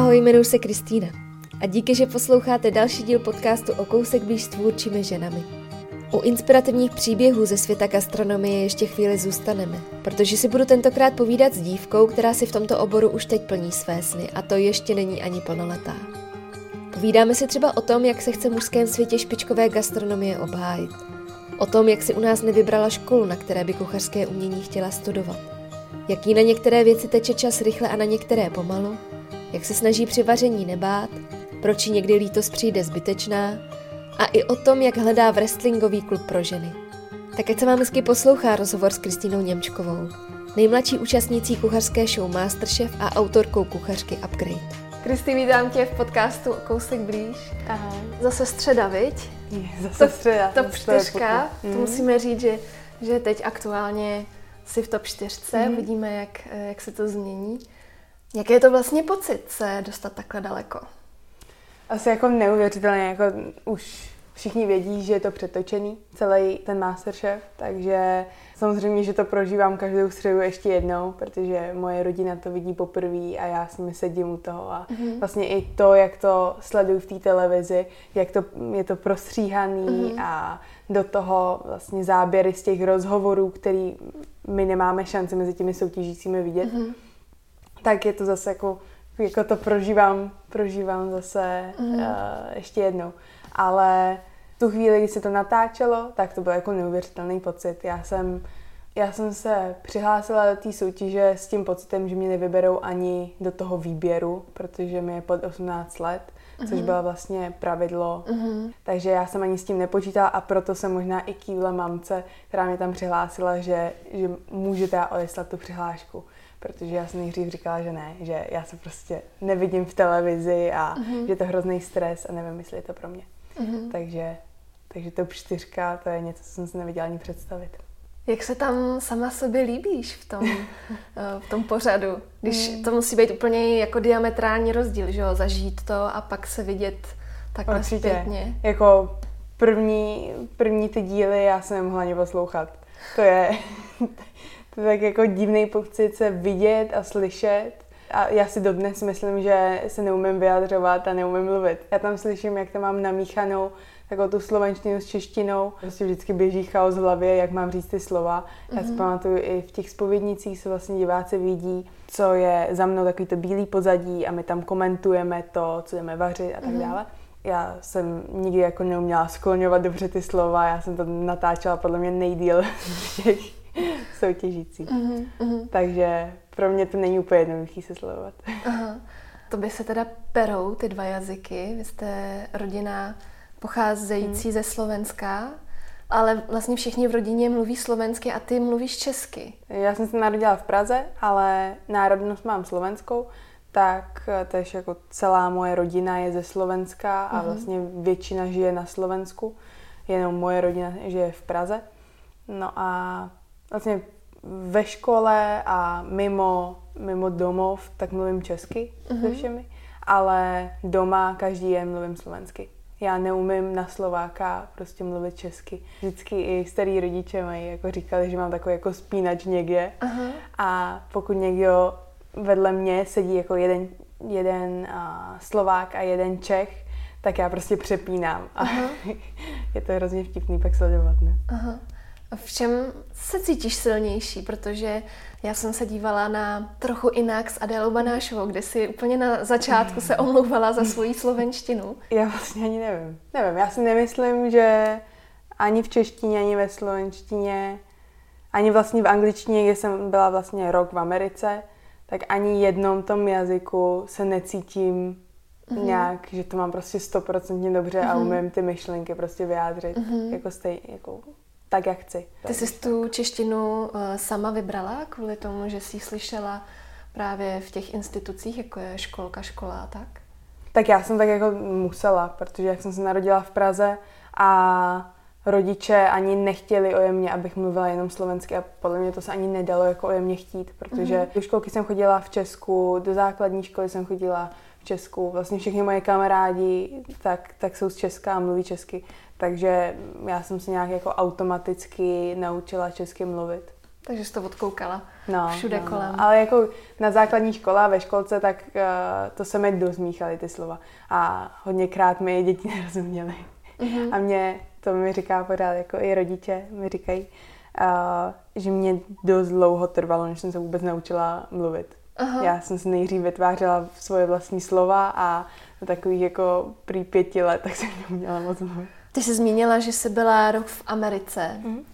Ahoj, jmenuji se Kristýna a díky, že posloucháte další díl podcastu o kousek blíž s tvůrčími ženami. U inspirativních příběhů ze světa gastronomie ještě chvíli zůstaneme, protože si budu tentokrát povídat s dívkou, která si v tomto oboru už teď plní své sny a to ještě není ani plnoletá. Povídáme si třeba o tom, jak se chce mužském světě špičkové gastronomie obhájit. O tom, jak si u nás nevybrala školu, na které by kuchařské umění chtěla studovat. Jaký na některé věci teče čas rychle a na některé pomalu. Jak se snaží při vaření nebát, proč jí někdy lítost přijde zbytečná a i o tom, jak hledá wrestlingový klub pro ženy. Tak ať se vám hezky poslouchá rozhovor s Kristýnou Němčkovou, nejmladší účastnící kuchařské show Masterchef a autorkou kuchařky Upgrade. Kristý, vítám tě v podcastu Kousek blíž. Aha. Zase středa, viď? Je, zase to, středa. Top čtyřka, to Mm. musíme říct, že, že teď aktuálně si v top čtyřce, Mhm. vidíme, jak, jak se to změní. Jaký je to vlastně pocit se dostat takhle daleko? Asi jako neuvěřitelně, jako už všichni vědí, že je to přetočený, celý ten Masterchef, takže samozřejmě, že to prožívám každou středu ještě jednou, protože moje rodina to vidí poprvé a já s nimi sedím u toho a Mhm. vlastně i to, jak to sleduju v té televizi, jak to je to prostříhaný Mhm. a do toho vlastně záběry z těch rozhovorů, který my nemáme šanci mezi těmi soutěžícími vidět, Mhm. Tak je to zase jako, jako to prožívám, prožívám zase Mhm. uh, ještě jednou. Ale tu chvíli, kdy se to natáčelo, tak to byl jako neuvěřitelný pocit. Já jsem, já jsem se přihlásila do té soutěže s tím pocitem, že mě nevyberou ani do toho výběru, protože mi je pod 18 let, což Mhm. bylo vlastně pravidlo. Mhm. Takže já jsem ani s tím nepočítala a proto jsem možná i kývla mamce, která mě tam přihlásila, že, že můžete já odeslat tu přihlášku protože já jsem nejdřív říkala, že ne, že já se prostě nevidím v televizi a Mhm. že je to hrozný stres a nevím, jestli je to pro mě. Mhm. Takže, takže to čtyřka, to je něco, co jsem si neviděla ani představit. Jak se tam sama sobě líbíš v tom, eh, v tom pořadu? Když Mm. to musí být úplně jako diametrální rozdíl, že jo? Zažít to a pak se vidět takhle Určitě. zpětně. Jako první, první ty díly já jsem nemohla ani poslouchat. To je tak jako divný pocit se vidět a slyšet. A já si dodnes myslím, že se neumím vyjadřovat a neumím mluvit. Já tam slyším, jak tam mám namíchanou takovou tu slovenštinu s češtinou. Prostě vždycky běží chaos v hlavě, jak mám říct ty slova. Já si Mhm. pamatuju i v těch spovědnicích se vlastně diváci vidí, co je za mnou takový to bílý pozadí a my tam komentujeme to, co jdeme vařit a tak Mhm. dále. Já jsem nikdy jako neuměla skloňovat dobře ty slova, já jsem to natáčela podle mě nejdíl z těch soutěžících. Mhm, mhm. Takže pro mě to není úplně jednoduchý se sledovat. Aha. To by se teda perou ty dva jazyky. Vy jste rodina pocházející Hmm. ze Slovenska, ale vlastně všichni v rodině mluví slovensky a ty mluvíš česky. Já jsem se narodila v Praze, ale národnost mám slovenskou, tak tež jako celá moje rodina je ze Slovenska a Mhm. vlastně většina žije na Slovensku, jenom moje rodina žije v Praze. No a vlastně ve škole a mimo, mimo domov, tak mluvím česky Mhm. se všemi, ale doma každý den mluvím slovensky. Já neumím na Slováka prostě mluvit česky. Vždycky i starý rodiče mají jako říkali, že mám takový jako spínač někde. Aha. A pokud někdo vedle mě sedí jako jeden, jeden uh, Slovák a jeden Čech, tak já prostě přepínám. A Aha. je to hrozně vtipný pak sledovat. Ne? Aha. V čem se cítíš silnější? Protože já jsem se dívala na trochu jinak s Adélou Banášovou, kde si úplně na začátku se omlouvala za svoji slovenštinu. Já vlastně ani nevím. Nevím, já si nemyslím, že ani v češtině, ani ve slovenštině, ani vlastně v angličtině, kde jsem byla vlastně rok v Americe, tak ani jednom tom jazyku se necítím Mhm. nějak, že to mám prostě stoprocentně dobře a Mhm. umím ty myšlenky prostě vyjádřit Mhm. jako stej, jako tak, jak chci. Ty jsi tu češtinu eh, sama vybrala kvůli tomu, že jsi slyšela právě v těch institucích, jako je školka, škola a tak? Tak já jsem tak jako musela, protože jak jsem se narodila v Praze a rodiče ani nechtěli ode mě, abych mluvila jenom slovensky a podle mě to se ani nedalo jako ode mě chtít, protože Mhm. do školky jsem chodila v Česku, do základní školy jsem chodila v Česku, vlastně všichni moje kamarádi tak, tak jsou z Česka a mluví česky, takže já jsem se nějak jako automaticky naučila česky mluvit. Takže jsi to odkoukala no, všude no, kolem. No. Ale jako na základní škole a ve školce, tak uh, to se mi dost míchaly ty slova. A hodněkrát mi děti nerozuměly. Mm-hmm. A mě, to mi říká pořád, jako i rodiče mi říkají, uh, že mě dost dlouho trvalo, než jsem se vůbec naučila mluvit. Aha. Já jsem si nejdřív vytvářela svoje vlastní slova a takových jako prý pěti let, tak jsem neuměla moc mluvit. Ty jsi zmínila, že jsi byla rok v Americe. Mm-hmm.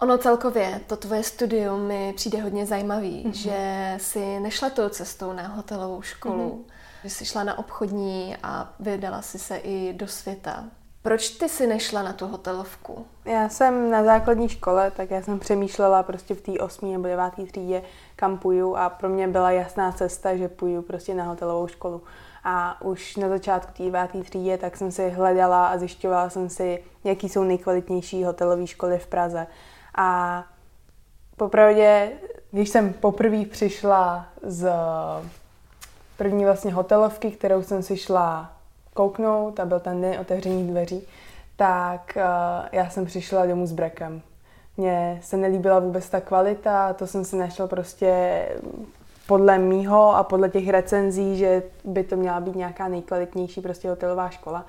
Ono celkově, to tvoje studium mi přijde hodně zajímavý, mm-hmm. že jsi nešla tou cestou na hotelovou školu, mm-hmm. že jsi šla na obchodní a vydala si se i do světa. Proč ty si nešla na tu hotelovku? Já jsem na základní škole, tak já jsem přemýšlela prostě v té osmé nebo deváté třídě, kam půjdu a pro mě byla jasná cesta, že půjdu prostě na hotelovou školu. A už na začátku té deváté třídě tak jsem si hledala a zjišťovala jsem si, jaký jsou nejkvalitnější hotelové školy v Praze. A popravdě, když jsem poprvé přišla z první vlastně hotelovky, kterou jsem si šla kouknout a byl ten den otevření dveří, tak uh, já jsem přišla domů s brekem. Mně se nelíbila vůbec ta kvalita, to jsem si našla prostě podle mýho a podle těch recenzí, že by to měla být nějaká nejkvalitnější prostě hotelová škola,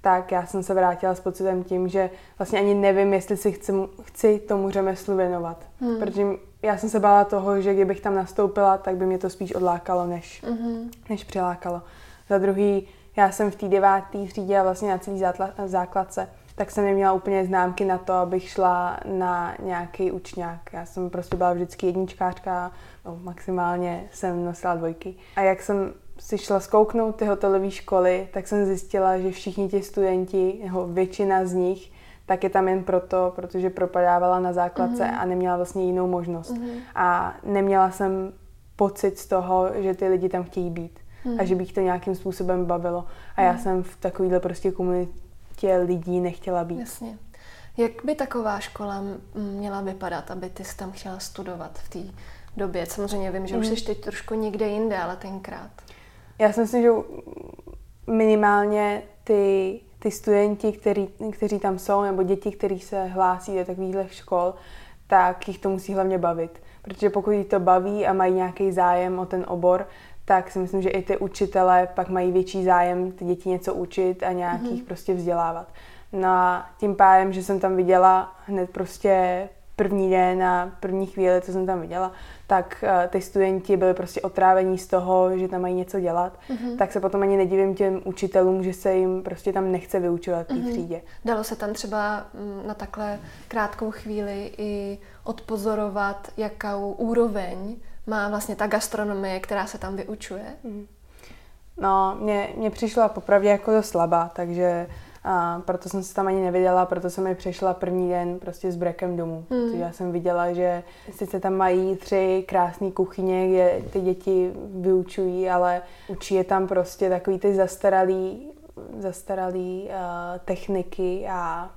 tak já jsem se vrátila s pocitem tím, že vlastně ani nevím, jestli si chci, chci tomu řemeslu věnovat. Hmm. Protože já jsem se bála toho, že kdybych tam nastoupila, tak by mě to spíš odlákalo, než, hmm. než přilákalo. Za druhý, já jsem v té deváté třídě a vlastně na celý základce, tak jsem neměla úplně známky na to, abych šla na nějaký učňák. Já jsem prostě byla vždycky jedničkářka, no, maximálně jsem nosila dvojky. A jak jsem si šla zkouknout ty hotelové školy, tak jsem zjistila, že všichni ti studenti, nebo většina z nich, tak je tam jen proto, protože propadávala na základce mm-hmm. a neměla vlastně jinou možnost. Mm-hmm. A neměla jsem pocit z toho, že ty lidi tam chtějí být mm-hmm. a že bych to nějakým způsobem bavilo. A mm-hmm. já jsem v takovéhle prostě komunitě lidí nechtěla být. Jasně. Jak by taková škola měla vypadat, aby ty jsi tam chtěla studovat v té době? Samozřejmě vím, že mm-hmm. už jsi teď trošku někde jinde, ale tenkrát. Já si myslím, že minimálně ty, ty studenti, který, kteří tam jsou, nebo děti, kteří se hlásí do takovýchhle škol, tak jich to musí hlavně bavit. Protože pokud jich to baví a mají nějaký zájem o ten obor, tak si myslím, že i ty učitelé pak mají větší zájem ty děti něco učit a nějakých mm-hmm. prostě vzdělávat. No a tím pádem, že jsem tam viděla hned prostě první den a první chvíli, co jsem tam viděla, tak uh, ty studenti byli prostě otrávení z toho, že tam mají něco dělat, mm-hmm. tak se potom ani nedivím těm učitelům, že se jim prostě tam nechce vyučovat v té mm-hmm. třídě. Dalo se tam třeba mm, na takhle krátkou chvíli i odpozorovat, jakou úroveň má vlastně ta gastronomie, která se tam vyučuje? Mm. No, mě, mě přišla popravdě jako dost slabá, takže a proto jsem se tam ani neviděla, proto jsem mi přišla první den prostě s brekem domů. Mm. Já jsem viděla, že sice tam mají tři krásné kuchyně, kde ty děti vyučují, ale učí je tam prostě takový ty zastaralý, zastaralý uh, techniky a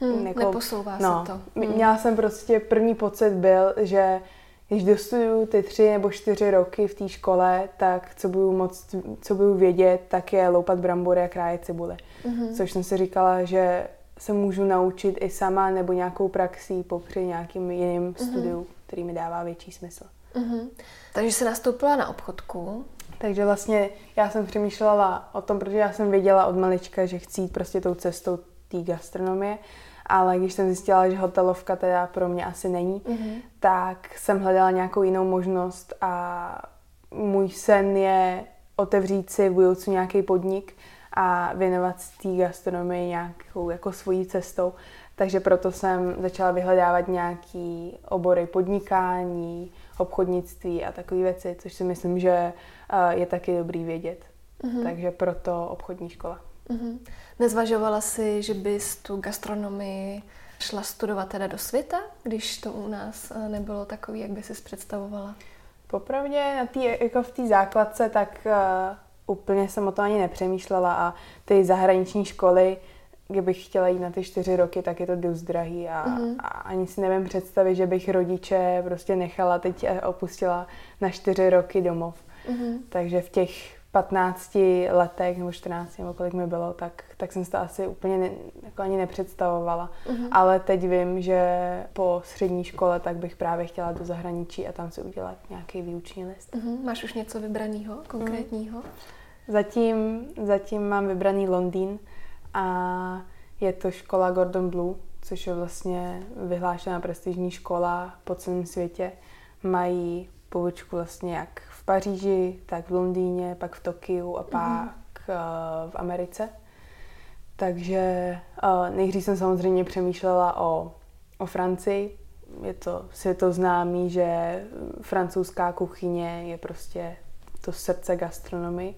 Hmm, jako, neposouvá no, se to. Hmm. Měla jsem prostě, první pocit byl, že když dostuduju ty tři nebo čtyři roky v té škole, tak co budu, moc, co budu vědět, tak je loupat brambory a krájet cibule. Mm-hmm. Což jsem si říkala, že se můžu naučit i sama nebo nějakou praxí popři nějakým jiným mm-hmm. studiu, který mi dává větší smysl. Mm-hmm. Takže se nastoupila na obchodku. Takže vlastně já jsem přemýšlela o tom, protože já jsem věděla od malička, že chci jít prostě tou cestou té gastronomie ale když jsem zjistila, že hotelovka teda pro mě asi není, mm-hmm. tak jsem hledala nějakou jinou možnost a můj sen je otevřít si v budoucnu nějaký podnik a věnovat té gastronomii nějakou jako svojí cestou. Takže proto jsem začala vyhledávat nějaký obory podnikání, obchodnictví a takové věci, což si myslím, že eh, je taky dobrý vědět. Mm-hmm. Takže proto obchodní škola. Mm-hmm. Nezvažovala si, že bys tu gastronomii šla studovat teda do světa, když to u nás eh, nebylo takový, jak by si představovala? Popravdě na tý, jako v té základce, tak uh, úplně jsem o to ani nepřemýšlela a ty zahraniční školy, kdybych chtěla jít na ty čtyři roky, tak je to dost drahý a, mm-hmm. a ani si nevím představit, že bych rodiče prostě nechala teď opustila na čtyři roky domov. Mm-hmm. Takže v těch 15 letech nebo 14 nebo kolik mi bylo, tak, tak jsem si to asi úplně ne, jako ani nepředstavovala. Uh-huh. Ale teď vím, že po střední škole tak bych právě chtěla do zahraničí a tam si udělat nějaký výuční list. Uh-huh. Máš už něco vybraného, konkrétního? Uh-huh. Zatím, zatím mám vybraný Londýn a je to škola Gordon Blue, což je vlastně vyhlášená prestižní škola po celém světě. Mají pobočku vlastně jak Paříži, tak v Londýně, pak v Tokiu a pak mm-hmm. v Americe. Takže uh, nejdřív jsem samozřejmě přemýšlela o, o Francii. Je to světoznámý, že francouzská kuchyně je prostě to srdce gastronomii,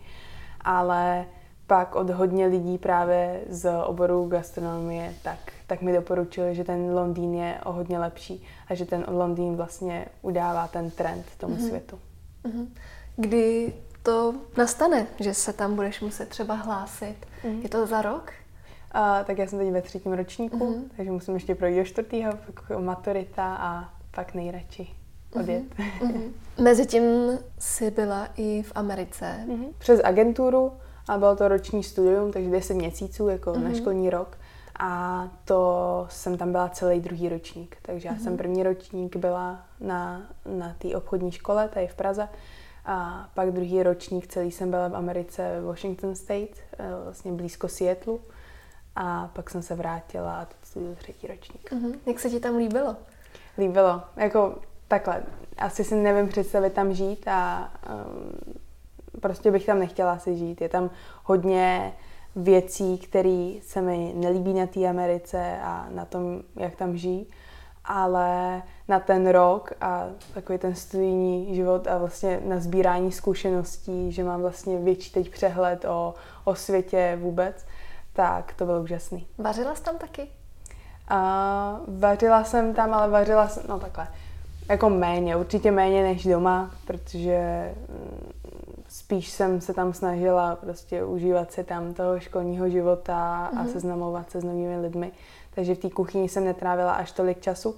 ale pak od hodně lidí právě z oboru gastronomie, tak, tak mi doporučili, že ten Londýn je o hodně lepší a že ten Londýn vlastně udává ten trend tomu mm-hmm. světu. Mm-hmm. Kdy to nastane, že se tam budeš muset třeba hlásit? Mm-hmm. Je to za rok? Uh, tak já jsem teď ve třetím ročníku, mm-hmm. takže musím ještě projít do čtvrtého, pak maturita a pak nejradši odjet. Mm-hmm. Mezitím jsi byla i v Americe. Mm-hmm. Přes agenturu a bylo to roční studium, takže 10 měsíců, jako mm-hmm. na mhm. školní rok. A to jsem tam byla celý druhý ročník. Takže já mm-hmm. jsem první ročník byla na, na té obchodní škole, tady v Praze. A pak druhý ročník celý jsem byla v Americe, v Washington State, eh, vlastně blízko Seattle. A pak jsem se vrátila a teď studuju třetí ročník. Mm-hmm. Jak se ti tam líbilo? Líbilo. Jako takhle. Asi si nevím představit tam žít a um, prostě bych tam nechtěla si žít. Je tam hodně věcí, které se mi nelíbí na té Americe a na tom, jak tam žijí, ale na ten rok a takový ten studijní život a vlastně na sbírání zkušeností, že mám vlastně větší teď přehled o, o světě vůbec, tak to bylo úžasný. Vařila jsi tam taky? A, vařila jsem tam, ale vařila jsem, no takhle, jako méně, určitě méně než doma, protože mm, spíš jsem se tam snažila prostě užívat si tam toho školního života mm-hmm. a mhm. seznamovat se s novými lidmi. Takže v té kuchyni jsem netrávila až tolik času,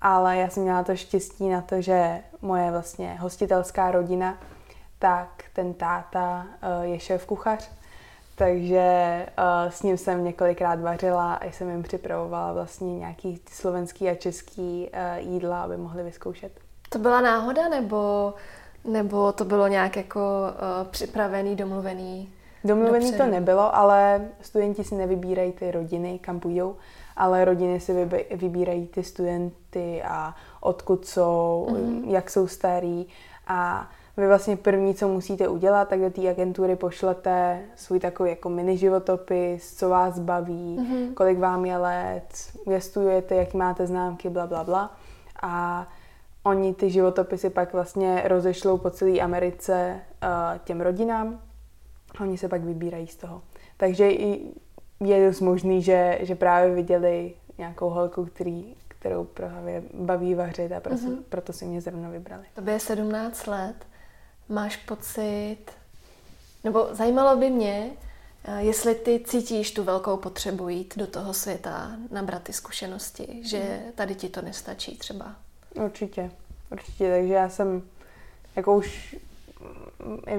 ale já jsem měla to štěstí na to, že moje vlastně hostitelská rodina, tak ten táta uh, je šéf kuchař, takže uh, s ním jsem několikrát vařila a jsem jim připravovala vlastně nějaký slovenský a český uh, jídla, aby mohli vyzkoušet. To byla náhoda nebo nebo to bylo nějak jako uh, připravený, domluvený? Domluvený dopředu? to nebylo, ale studenti si nevybírají ty rodiny, kam půjdou, ale rodiny si vybírají ty studenty a odkud jsou, mm-hmm. jak jsou starí a vy vlastně první, co musíte udělat, tak do té agentury pošlete svůj takový jako mini životopis, co vás baví, mm-hmm. kolik vám je let, kde studujete, jaký máte známky, bla, bla, bla. A Oni ty životopisy pak vlastně rozešlou po celé Americe uh, těm rodinám. Oni se pak vybírají z toho. Takže i je dost možný, že, že právě viděli nějakou holku, který, kterou právě baví vařit a proto, mm-hmm. proto si mě zrovna vybrali. To je 17 let. Máš pocit, nebo zajímalo by mě, eh, jestli ty cítíš tu velkou potřebu jít do toho světa, nabrat ty zkušenosti, že mhm. tady ti to nestačí třeba. Určitě, určitě. Takže já jsem jako už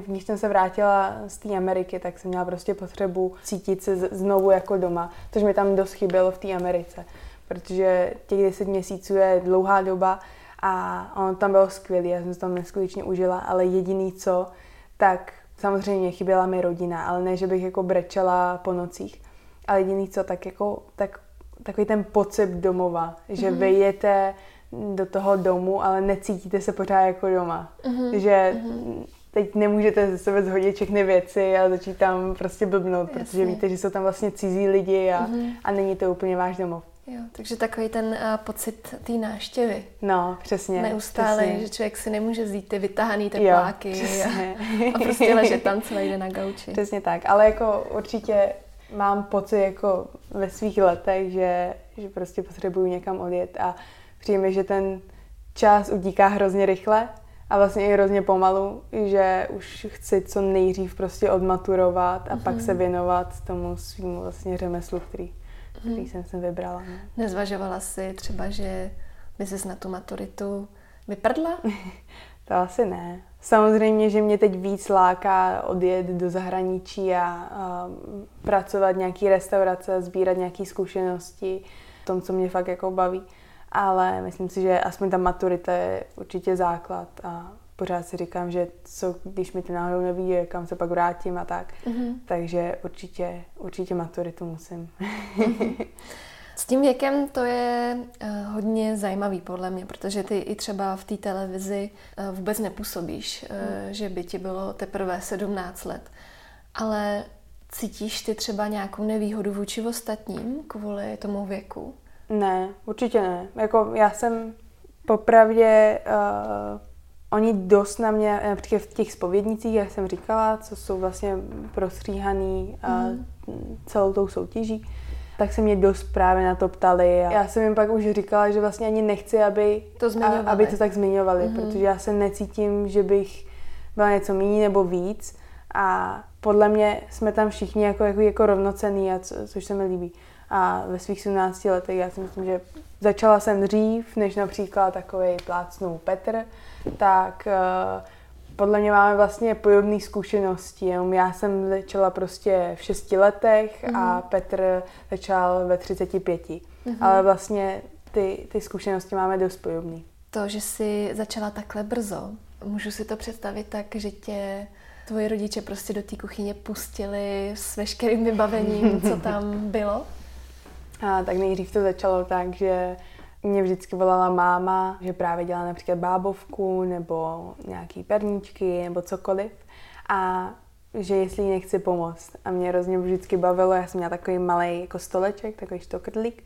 když jsem se vrátila z té Ameriky, tak jsem měla prostě potřebu cítit se znovu jako doma, což mi tam dost chybělo v té Americe, protože těch 10 měsíců je dlouhá doba a ono tam bylo skvělé, já jsem se tam neskutečně užila, ale jediný co, tak samozřejmě chyběla mi rodina, ale ne, že bych jako brečela po nocích, ale jediný co, tak jako tak, takový ten pocit domova, že mm-hmm. vyjete do toho domu, ale necítíte se pořád jako doma. Uh-huh. Že uh-huh. teď nemůžete ze sebe zhodit všechny věci a začít tam prostě blbnout, Jasně. protože víte, že jsou tam vlastně cizí lidi a, uh-huh. a není to úplně váš domov. Jo, takže takový ten uh, pocit té náštěvy. No, přesně. Neustále, přesně. že člověk si nemůže vzít ty vytahaný tepláky jo, a, a prostě ležet tam celý den na gauči. Přesně tak, ale jako určitě mám pocit jako ve svých letech, že, že prostě potřebuju někam odjet a přijme, že ten čas utíká hrozně rychle a vlastně i hrozně pomalu, že už chci co nejdřív prostě odmaturovat a mm-hmm. pak se mhm. věnovat tomu svým vlastně řemeslu, který, který mm-hmm. jsem si vybrala. Ne? No. Nezvažovala jsi třeba, že by ses na tu maturitu vyprdla? to asi ne. Samozřejmě, že mě teď víc láká odjet do zahraničí a, a pracovat nějaký restaurace, sbírat nějaké zkušenosti, v tom, co mě fakt jako baví. Ale myslím si, že aspoň ta maturita je určitě základ a pořád si říkám, že co, když mi to náhodou nevíde, kam se pak vrátím a tak. Mm-hmm. Takže určitě, určitě maturitu musím. S tím věkem to je uh, hodně zajímavý podle mě, protože ty i třeba v té televizi uh, vůbec nepůsobíš, uh, mm. že by ti bylo teprve 17 let. Ale cítíš ty třeba nějakou nevýhodu vůči ostatním kvůli tomu věku? Ne, určitě ne. Jako já jsem popravdě uh, oni dost na mě, například v těch spovědnicích, jak jsem říkala, co jsou vlastně prostříhaný uh, mm. celou tou soutěží, tak se mě dost právě na to ptali. A já jsem jim pak už říkala, že vlastně ani nechci, aby to, a, aby to tak zmiňovali, mm-hmm. protože já se necítím, že bych byla něco méně nebo víc. A podle mě jsme tam všichni jako, jako, jako rovnocený, a co, což se mi líbí. A ve svých 17 letech já si myslím, že začala jsem dřív, než například takový plácnou Petr, tak uh, podle mě máme vlastně podobné zkušenosti, jenom já jsem začala prostě v šesti letech mm-hmm. a mhm. Petr začal ve 35. Mm-hmm. Ale vlastně ty, ty zkušenosti máme dost podobné. To, že jsi začala takhle brzo, můžu si to představit tak, že tě tvoji rodiče prostě do té kuchyně pustili s veškerým vybavením, co tam bylo? A, tak nejdřív to začalo tak, že mě vždycky volala máma, že právě dělá například bábovku nebo nějaký perníčky nebo cokoliv. A že jestli jí nechci pomoct. A mě hrozně vždycky bavilo, já jsem měla takový malý jako stoleček, takový štokrdlík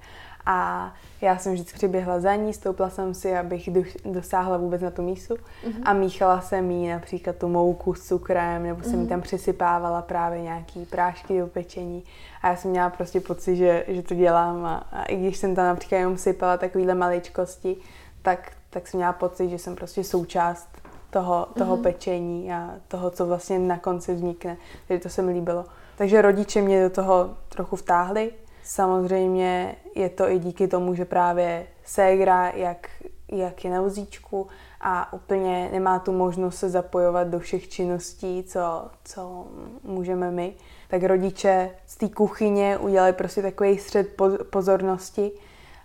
a já jsem vždycky přiběhla za ní, stoupla jsem si, abych dosáhla vůbec na tu mísu mm-hmm. a míchala jsem jí například tu mouku s cukrem, nebo jsem mm-hmm. jí mhm. tam přisypávala právě nějaký prášky do pečení a já jsem měla prostě pocit, že, že to dělám a, a i když jsem tam například jenom sypala takovýhle maličkosti, tak, tak jsem měla pocit, že jsem prostě součást toho, toho mm-hmm. pečení a toho, co vlastně na konci vznikne. Takže to se mi líbilo. Takže rodiče mě do toho trochu vtáhli Samozřejmě je to i díky tomu, že právě ségra, jak, jak je na vozíčku a úplně nemá tu možnost se zapojovat do všech činností, co, co můžeme my, tak rodiče z té kuchyně udělali prostě takový střed pozornosti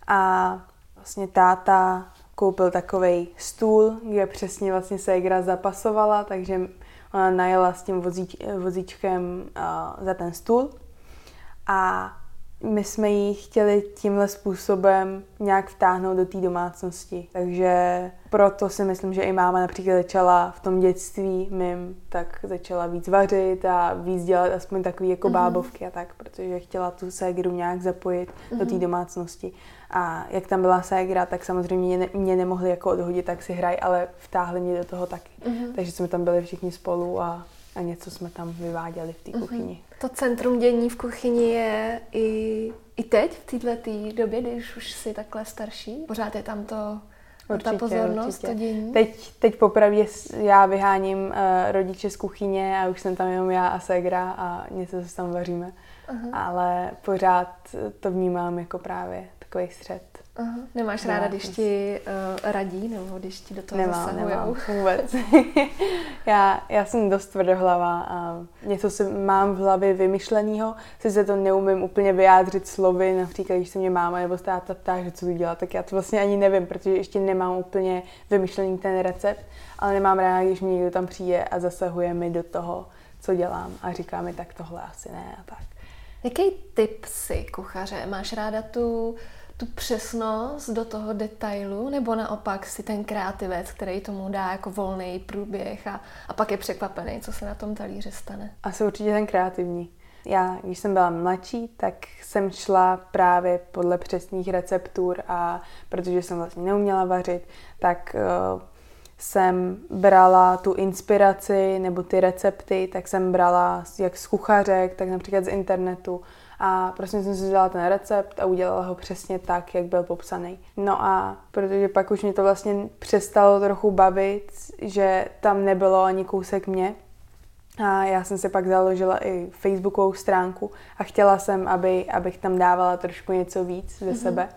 a vlastně táta koupil takový stůl, kde přesně vlastně ségra zapasovala, takže ona najela s tím vozíč, vozíčkem uh, za ten stůl. A my jsme ji chtěli tímhle způsobem nějak vtáhnout do té domácnosti. Takže proto si myslím, že i máma například začala v tom dětství mým, tak začala víc vařit a víc dělat aspoň takový jako mm-hmm. bábovky a tak, protože chtěla tu ségru nějak zapojit mm-hmm. do té mhm. domácnosti. A jak tam byla ségra, tak samozřejmě mě, mě nemohli jako odhodit, tak si hraj, ale vtáhli mě do toho taky. Mm-hmm. Takže jsme tam byli všichni spolu a, a něco jsme tam vyváděli v té mm-hmm. kuchyni. To centrum dění v kuchyni je i, i teď, v této době, když už jsi takhle starší? Pořád je tam to Určitě, ta pozornost, určitě. to dění? Teď, teď popravdě já vyháním uh, rodiče z kuchyně a už jsem tam jenom já a Segra a něco se tam vaříme. Uh-huh. Ale pořád to vnímám jako právě takový střed. Aha. Nemáš ráda, když ti uh, radí, nebo když ti do toho nemám, zasahujou? Nemám, vůbec. já, já jsem dost tvrdohlava a něco si mám v hlavě vymyšleného, sice to neumím úplně vyjádřit slovy, například když se mě máma nebo táta ptá, že co bych dělat, tak já to vlastně ani nevím, protože ještě nemám úplně vymyšlený ten recept, ale nemám ráda, když mě někdo tam přijde a zasahuje mi do toho, co dělám a říká mi, tak tohle asi ne a tak. Jaký typ si kuchaře? Máš ráda tu tu přesnost do toho detailu, nebo naopak si ten kreativec, který tomu dá jako volný průběh a, a pak je překvapený, co se na tom talíře stane? Asi určitě ten kreativní. Já, když jsem byla mladší, tak jsem šla právě podle přesných receptur a protože jsem vlastně neuměla vařit, tak uh, jsem brala tu inspiraci nebo ty recepty, tak jsem brala jak z kuchařek, tak například z internetu a prostě jsem si vzala ten recept a udělala ho přesně tak, jak byl popsaný. No a protože pak už mě to vlastně přestalo trochu bavit, že tam nebylo ani kousek mě, a já jsem si pak založila i facebookovou stránku a chtěla jsem, aby, abych tam dávala trošku něco víc ze mm-hmm. sebe.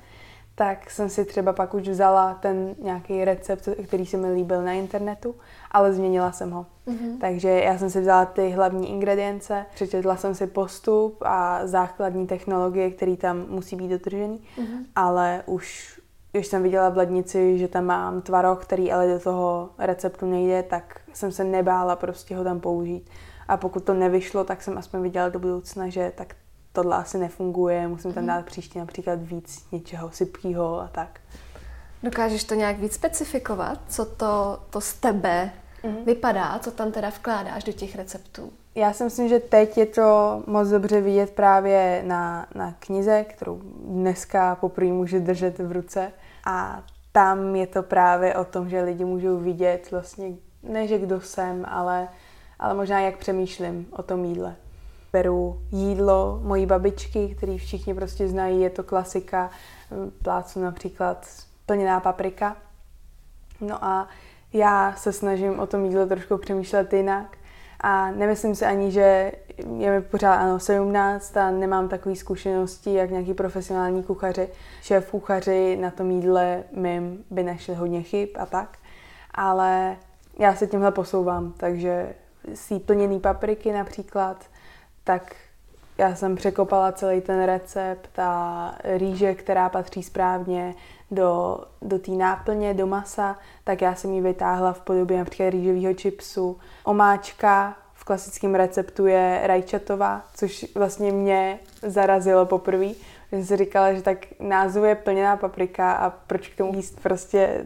Tak jsem si třeba pak už vzala ten nějaký recept, který se mi líbil na internetu, ale změnila jsem ho. Mm-hmm. Takže já jsem si vzala ty hlavní ingredience, přečetla jsem si postup a základní technologie, které tam musí být dodržený, mm-hmm. ale už když jsem viděla v lednici, že tam mám tvaroh, který ale do toho receptu nejde, tak jsem se nebála prostě ho tam použít. A pokud to nevyšlo, tak jsem aspoň viděla do budoucna, že tak tohle asi nefunguje, musím tam mhm. dát příště například víc něčeho sypkého a tak. Dokážeš to nějak víc specifikovat, co to, to z tebe mm-hmm. vypadá, co tam teda vkládáš do těch receptů? Já si myslím, že teď je to moc dobře vidět právě na, na knize, kterou dneska poprvé můžu držet v ruce. A tam je to právě o tom, že lidi můžou vidět vlastně, ne že kdo jsem, ale, ale možná jak přemýšlím o tom jídle. Beru jídlo mojí babičky, který všichni prostě znají, je to klasika, plácu například plněná paprika. No a já se snažím o tom jídle trošku přemýšlet jinak a nemyslím si ani, že je mi pořád ano 17 a nemám takové zkušenosti, jak nějaký profesionální kuchaři. Šéf kuchaři na tom jídle mým by našli hodně chyb a tak. Ale já se tímhle posouvám, takže z plněný papriky například, tak já jsem překopala celý ten recept a rýže, která patří správně do, do té náplně, do masa, tak já jsem ji vytáhla v podobě například rýžového čipsu. Omáčka v klasickém receptu je rajčatová, což vlastně mě zarazilo poprvé. Že jsem si říkala, že tak název je plněná paprika a proč k tomu jíst prostě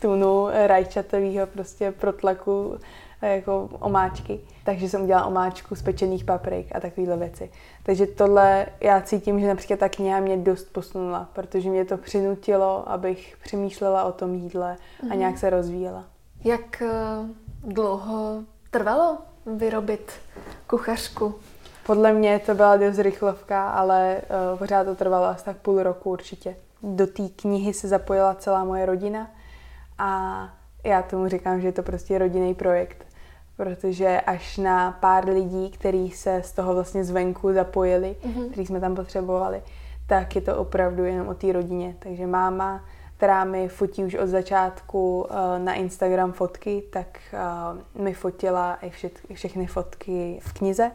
tunu rajčatového prostě protlaku jako omáčky. Takže jsem udělala omáčku z pečených paprik a takovéhle věci. Takže tohle já cítím, že například ta kniha mě dost posunula, protože mě to přinutilo, abych přemýšlela o tom jídle a mhm. nějak se rozvíjela. Jak eh, dlouho trvalo vyrobit kuchařku? Podle mě to byla dost rychlovka, ale uh, pořád to trvalo asi tak půl roku určitě. Do té knihy se zapojila celá moje rodina a já tomu říkám, že je to prostě rodinný projekt protože až na pár lidí, kteří se z toho vlastně zvenku zapojili, mm-hmm. který jsme tam potřebovali, tak je to opravdu jenom o té rodině. Takže máma, která mi fotí už od začátku uh, na Instagram fotky, tak uh, mi fotila i vše, všechny fotky v knize.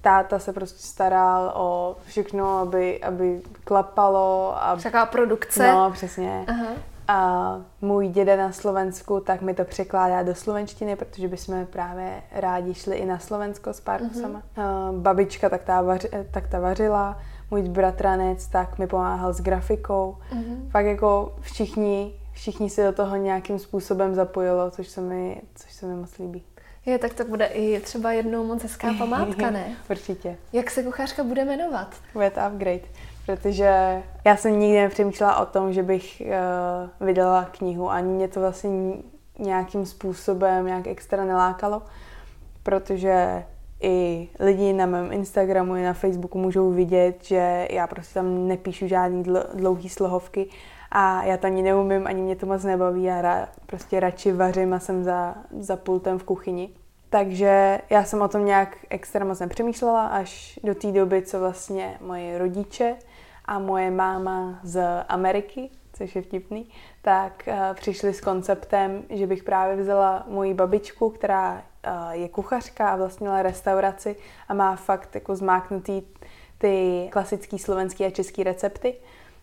Táta se prostě staral o všechno, aby, aby klapalo. A... Taková produkce. No, přesně. Aha. A můj děda na Slovensku, tak mi to překládá do slovenštiny, protože bychom právě rádi šli i na Slovensko s pár kusama. Mm-hmm. Babička tak ta, vaři, tak ta vařila, můj bratranec tak mi pomáhal s grafikou. Mm-hmm. Fakt jako všichni, všichni se do toho nějakým způsobem zapojilo, což se mi, což se mi moc líbí. Je, tak to bude i třeba jednou moc hezká památka, ne? Určitě. Jak se kuchařka bude jmenovat? Bude to upgrade protože já jsem nikdy nepřemýšlela o tom, že bych uh, vydala knihu. Ani mě to vlastně nějakým způsobem nějak extra nelákalo, protože i lidi na mém Instagramu i na Facebooku můžou vidět, že já prostě tam nepíšu žádný dlouhý slohovky a já to ani neumím, ani mě to moc nebaví. Já ra, prostě radši vařím a jsem za, za pultem v kuchyni. Takže já jsem o tom nějak extra moc nepřemýšlela až do té doby, co vlastně moje rodiče a moje máma z Ameriky, což je vtipný, tak uh, přišli s konceptem, že bych právě vzala moji babičku, která uh, je kuchařka a vlastnila restauraci a má fakt jako zmáknutý ty klasický slovenský a český recepty,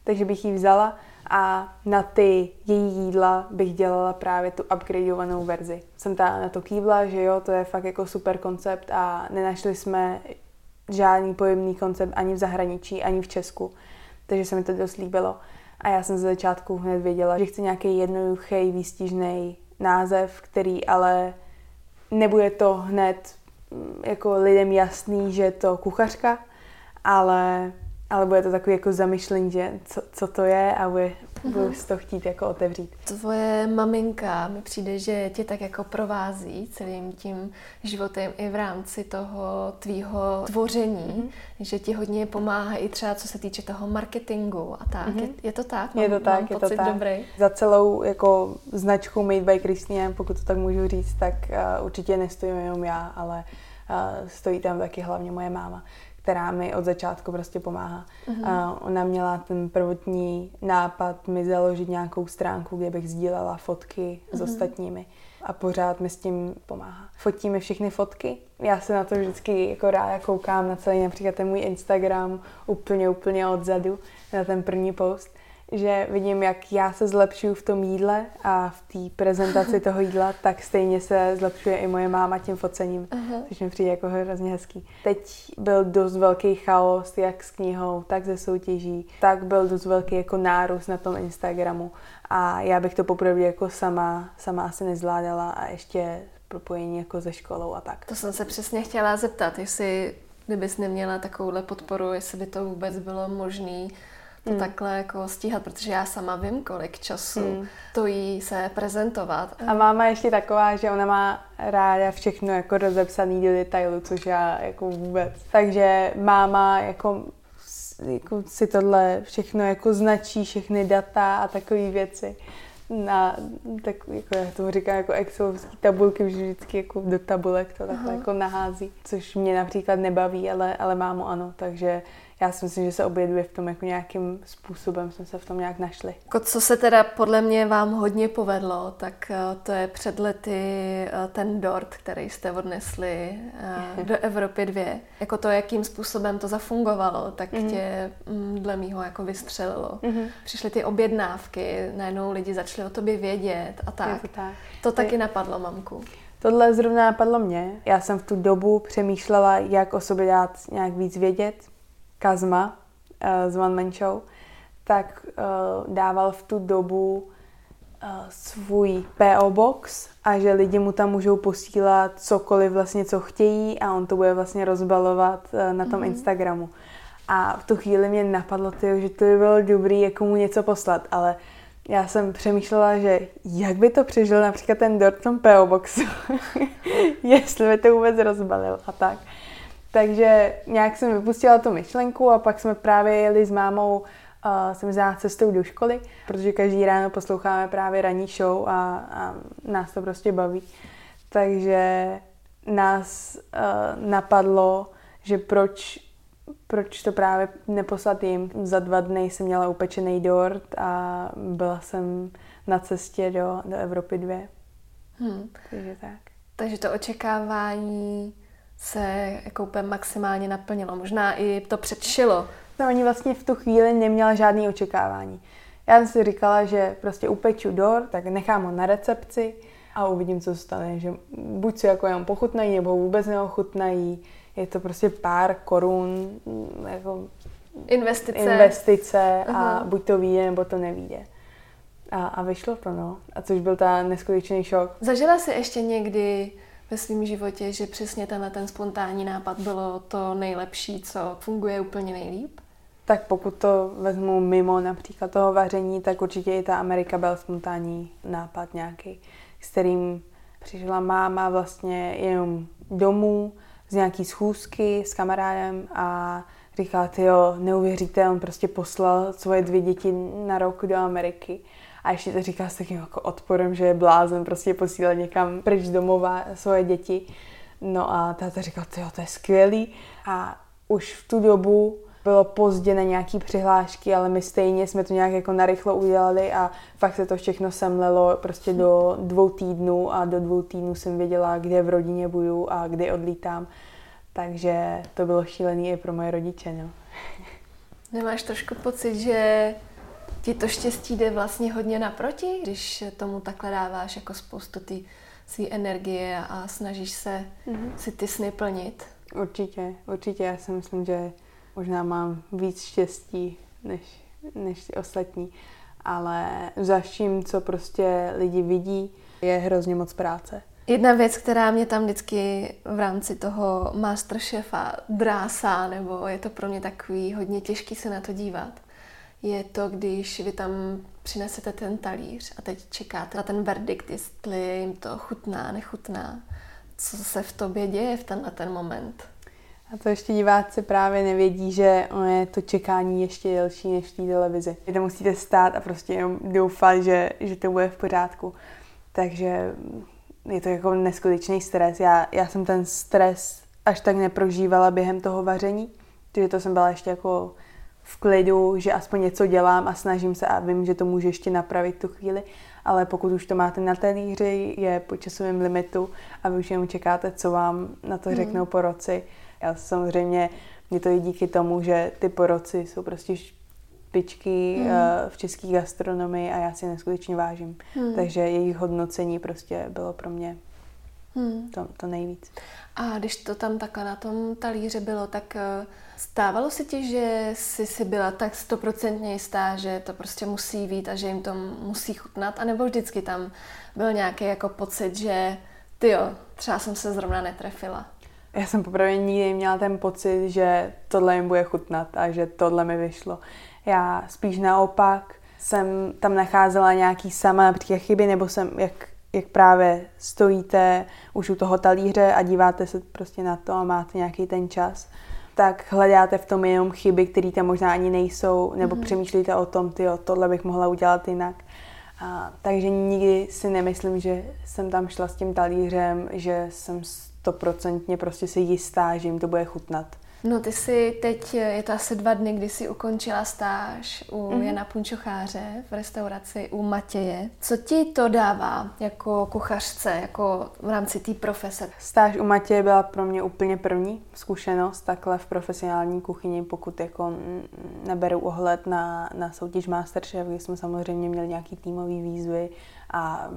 takže bych ji vzala a na ty její jídla bych dělala právě tu upgradeovanou verzi. Jsem ta na to kývla, že jo, to je fakt jako super koncept a nenašli jsme žádný pojemný koncept ani v zahraničí, ani v Česku takže se mi to dost líbilo. A já jsem ze začátku hned věděla, že chci nějaký jednoduchý, výstižný název, který ale nebude to hned mm, jako lidem jasný, že je to kuchařka, ale ale bude to takový jako zamyšlení, že co, co to je a bude. Budu si to chtít jako otevřít. Tvoje maminka mi přijde, že tě tak jako provází celým tím životem i v rámci toho tvýho tvoření, mm-hmm. že ti hodně pomáhá i třeba co se týče toho marketingu a tak. Mm-hmm. Je, je to tak? Mám, je to tak, mám je to tak. Dobrý. Za celou jako značku Made by Christine, pokud to tak můžu říct, tak uh, určitě nestojím jenom já, ale uh, stojí tam taky hlavně moje máma která mi od začátku prostě pomáhá. A ona měla ten prvotní nápad mi založit nějakou stránku, kde bych sdílela fotky uh-huh. s mhm. ostatními a pořád mi s tím pomáhá. Fotíme všechny fotky. Já se na to vždycky jako ráda koukám na celý například ten můj Instagram úplně, úplně odzadu na ten první post že vidím, jak já se zlepšuju v tom jídle a v té prezentaci toho jídla, tak stejně se zlepšuje i moje máma tím focením, uh-huh. což mi přijde jako hrozně hezký. Teď byl dost velký chaos, jak s knihou, tak ze soutěží, tak byl dost velký jako nárůst na tom Instagramu a já bych to poprvé jako sama, sama asi nezvládala a ještě propojení jako se školou a tak. To jsem se přesně chtěla zeptat, jestli kdybys neměla takovouhle podporu, jestli by to vůbec bylo možné to hmm. takhle jako stíhat, protože já sama vím, kolik času hmm. stojí se prezentovat. A máma ještě taková, že ona má ráda všechno jako rozepsaný do detailu, což já jako vůbec. Takže máma jako jako si tohle všechno jako značí, všechny data a takové věci na, tak jako já tomu říkám, jako excelovské tabulky, že vždycky jako do tabulek to takhle Aha. jako nahází, což mě například nebaví, ale, ale mámu ano, takže já si myslím, že se obě dvě v tom jako nějakým způsobem jsme se v tom nějak našli. Jako co se teda podle mě vám hodně povedlo, tak eh, to je před lety eh, ten dort, který jste odnesli eh, do Evropy dvě. Jako to, jakým způsobem to zafungovalo, tak mm-hmm. tě mm, dle mýho jako vystřelilo. Mm-hmm. Přišly ty objednávky, najednou lidi začali o tobě vědět a tak. to, tak. to taky napadlo mamku. Tohle zrovna napadlo mě. Já jsem v tu dobu přemýšlela, jak o sobě dát nějak víc vědět, Kazma uh, z One Man Show, tak uh, dával v tu dobu uh, svůj PO box a že lidi mu tam můžou posílat cokoliv vlastně, co chtějí a on to bude vlastně rozbalovat na tom mm-hmm. Instagramu. A v tu chvíli mě napadlo, tyjo, že to by bylo dobrý jako mu něco poslat, ale já jsem přemýšlela, že jak by to přežil například ten dort v tom PO boxu, jestli by to vůbec rozbalil a tak. Takže nějak jsem vypustila tu myšlenku a pak jsme právě jeli s mámou uh, jsem znala cestou do školy, protože každý ráno posloucháme právě ranní show a, a nás to prostě baví. Takže nás uh, napadlo, že proč, proč to právě neposlat jim. Za dva dny jsem měla upečený dort a byla jsem na cestě do, do Evropy dvě. Hmm. Takže tak. Takže to očekávání se jako úplně maximálně naplnilo. Možná i to předšilo. No, oni vlastně v tu chvíli neměla žádný očekávání. Já jsem si říkala, že prostě upeču dor, tak nechám ho na recepci a uvidím, co stane. Že buď si jako jenom pochutnají, nebo vůbec neochutnají. Je to prostě pár korun, jako investice, investice a buď to vyjde, nebo to nevíde. A, a vyšlo to, no. A což byl ta neskutečný šok. Zažila jsi ještě někdy ve svém životě, že přesně tenhle ten spontánní nápad bylo to nejlepší, co funguje úplně nejlíp? Tak pokud to vezmu mimo například toho vaření, tak určitě i ta Amerika byl spontánní nápad nějaký, s kterým přišla máma vlastně jenom domů z nějaký schůzky s kamarádem a říkala, ty jo, neuvěříte, on prostě poslal svoje dvě děti na rok do Ameriky. A ještě to říká s takým jako odporem, že je blázen prostě posílat někam pryč domova svoje děti. No a táta říkal, jo, to je skvělý. A už v tu dobu bylo pozdě na nějaký přihlášky, ale my stejně jsme to nějak jako narychlo udělali a fakt se to všechno semlelo prostě do dvou týdnů a do dvou týdnů jsem věděla, kde v rodině budu a kdy odlítám. Takže to bylo šílený i pro moje rodiče, no. Nemáš trošku pocit, že ti to štěstí jde vlastně hodně naproti, když tomu takhle dáváš jako spoustu ty své energie a snažíš se mm-hmm. si ty sny plnit? Určitě, určitě. Já si myslím, že možná mám víc štěstí než, než ty ostatní, ale za vším, co prostě lidi vidí, je hrozně moc práce. Jedna věc, která mě tam vždycky v rámci toho Masterchefa drásá, nebo je to pro mě takový hodně těžký se na to dívat, je to, když vy tam přinesete ten talíř a teď čekáte na ten verdikt, jestli jim to chutná, nechutná. Co se v tobě děje v tenhle ten moment? A to ještě diváci právě nevědí, že ono je to čekání ještě delší než v té televizi. Tam musíte stát a prostě jenom doufat, že, že to bude v pořádku. Takže je to jako neskutečný stres. Já, já jsem ten stres až tak neprožívala během toho vaření, Takže to jsem byla ještě jako v klidu, že aspoň něco dělám a snažím se a vím, že to může ještě napravit tu chvíli, ale pokud už to máte na talíři, je po časovém limitu a vy už jenom čekáte, co vám na to řeknou hmm. poroci. Já samozřejmě, mě to je díky tomu, že ty poroci jsou prostě špičky hmm. v české gastronomii a já si neskutečně vážím. Hmm. Takže jejich hodnocení prostě bylo pro mě hmm. to, to nejvíc. A když to tam takhle na tom talíře bylo, tak uh Stávalo se ti, že jsi si byla tak stoprocentně jistá, že to prostě musí být a že jim to musí chutnat? A nebo vždycky tam byl nějaký jako pocit, že ty jo, třeba jsem se zrovna netrefila? Já jsem poprvé nikdy měla ten pocit, že tohle jim bude chutnat a že tohle mi vyšlo. Já spíš naopak jsem tam nacházela nějaký sama například chyby, nebo jsem, jak, jak právě stojíte už u toho talíře a díváte se prostě na to a máte nějaký ten čas, tak hledáte v tom jenom chyby, které tam možná ani nejsou, nebo mm-hmm. přemýšlíte o tom, ty tohle bych mohla udělat jinak. A, takže nikdy si nemyslím, že jsem tam šla s tím talířem, že jsem stoprocentně prostě si jistá, že jim to bude chutnat. No ty si teď, je to asi dva dny, kdy jsi ukončila stáž u mm-hmm. Jana Punčocháře v restauraci u Matěje. Co ti to dává jako kuchařce, jako v rámci té profese? Stáž u Matěje byla pro mě úplně první zkušenost takhle v profesionální kuchyni, pokud jako neberu ohled na, na soutěž Masterchef, kdy jsme samozřejmě měli nějaký týmový výzvy a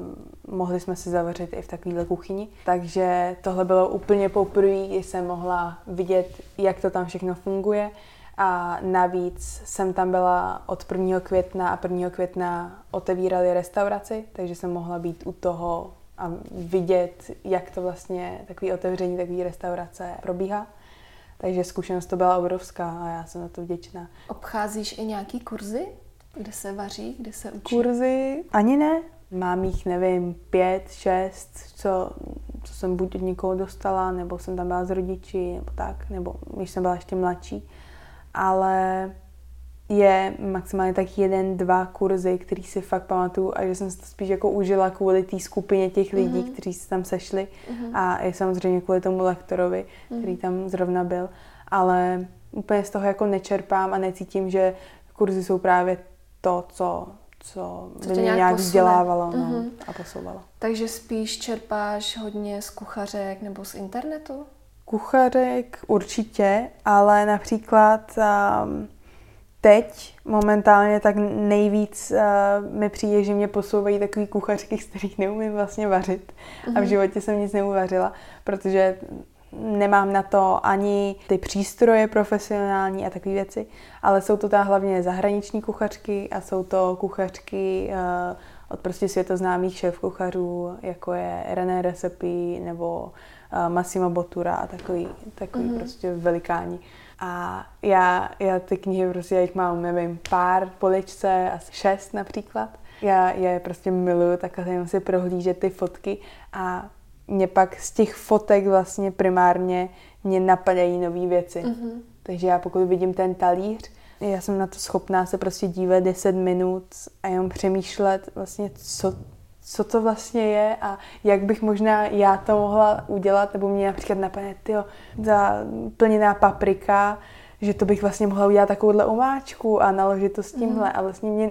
mohli jsme si zavařit i v takovéhle kuchyni. Takže tohle bylo úplně poprvé, kdy jsem mohla vidět, jak to tam všechno funguje. A navíc jsem tam byla od 1. května a 1. května otevírali restauraci, takže jsem mohla být u toho a vidět, jak to vlastně takový otevření takové restaurace probíhá. Takže zkušenost to byla obrovská a já jsem na to vděčná. Obcházíš i nějaký kurzy, kde se vaří, kde se učí? Kurzy ani ne, Mám jich, nevím, pět, šest, co, co jsem buď od někoho dostala, nebo jsem tam byla s rodiči, nebo tak, nebo když jsem byla ještě mladší. Ale je maximálně tak jeden, dva kurzy, který si fakt pamatuju a že jsem si to spíš jako užila kvůli té skupině těch lidí, mm-hmm. kteří se tam sešli mm-hmm. a i samozřejmě kvůli tomu lektorovi, mm-hmm. který tam zrovna byl. Ale úplně z toho jako nečerpám a necítím, že kurzy jsou právě to, co co, co by mě nějak, nějak vzdělávalo no, mm-hmm. a posouvalo. Takže spíš čerpáš hodně z kuchařek nebo z internetu? Kuchařek určitě, ale například um, teď momentálně tak nejvíc uh, mi přijde, že mě posouvají takový kuchařky, z kterých neumím vlastně vařit. Mm-hmm. A v mhm. životě jsem nic neuvařila, protože nemám na to ani ty přístroje profesionální a takové věci, ale jsou to tam hlavně zahraniční kuchařky a jsou to kuchařky uh, od prostě světoznámých šéf kuchařů, jako je René Recipe nebo uh, Massimo Bottura a takový, takový mm-hmm. prostě velikáni. A já, já ty knihy prostě, já jich mám, nevím, pár poličce, asi šest například. Já je prostě miluju, tak jenom si prohlížet ty fotky a mě pak z těch fotek vlastně primárně mě napadají nové věci. Mm-hmm. Takže já pokud vidím ten talíř, já jsem na to schopná se prostě dívat 10 minut a jenom přemýšlet vlastně, co, co to vlastně je a jak bych možná já to mohla udělat, nebo mě například napadne, tyjo, ta plněná paprika, že to bych vlastně mohla udělat takovouhle omáčku a naložit to s tímhle. Mm. A vlastně mě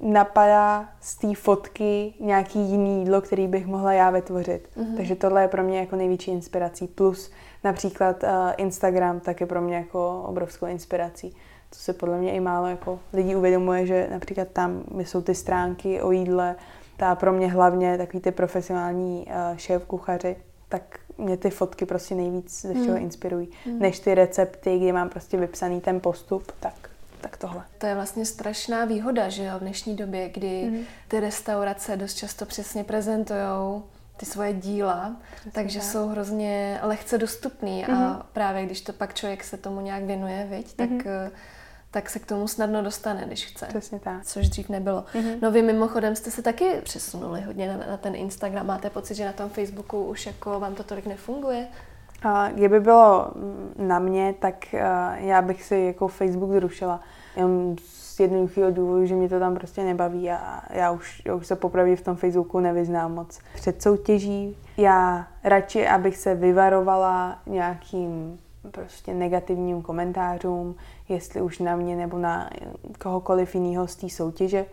napadá z té fotky nějaký jiný jídlo, který bych mohla já vytvořit. Mm-hmm. Takže tohle je pro mě jako největší inspirací. Plus například uh, Instagram tak je pro mě jako obrovskou inspirací. To se podle mě i málo jako lidí uvědomuje, že například tam jsou ty stránky o jídle, ta pro mě hlavně takový ty profesionální uh, šéf kuchaři, tak mě ty fotky prostě nejvíc ze všeho mm. inspirují, mm. než ty recepty, kde mám prostě vypsaný ten postup, tak tak tohle. To je vlastně strašná výhoda, že jo, v dnešní době, kdy mm. ty restaurace dost často přesně prezentují ty svoje díla, Přesně takže tak. jsou hrozně lehce dostupný mm. a mhm. právě když to pak člověk se tomu nějak věnuje, viď, tak mm. tak se k tomu snadno dostane, když chce. Přesně tak. Což dřív nebylo. Mm-hmm. No vy mimochodem jste se taky přesunuli hodně na, na ten Instagram. Máte pocit, že na tom Facebooku už jako vám to tolik nefunguje? Kdyby bylo na mě, tak uh, já bych si jako Facebook zrušila. Jenom z jednoduchého důvodu, že mě to tam prostě nebaví a já už, já už se popravdě v tom Facebooku nevyznám moc. Před soutěží já radši, abych se vyvarovala nějakým prostě negativním komentářům, jestli už na mě nebo na kohokoliv jiného z té soutěže,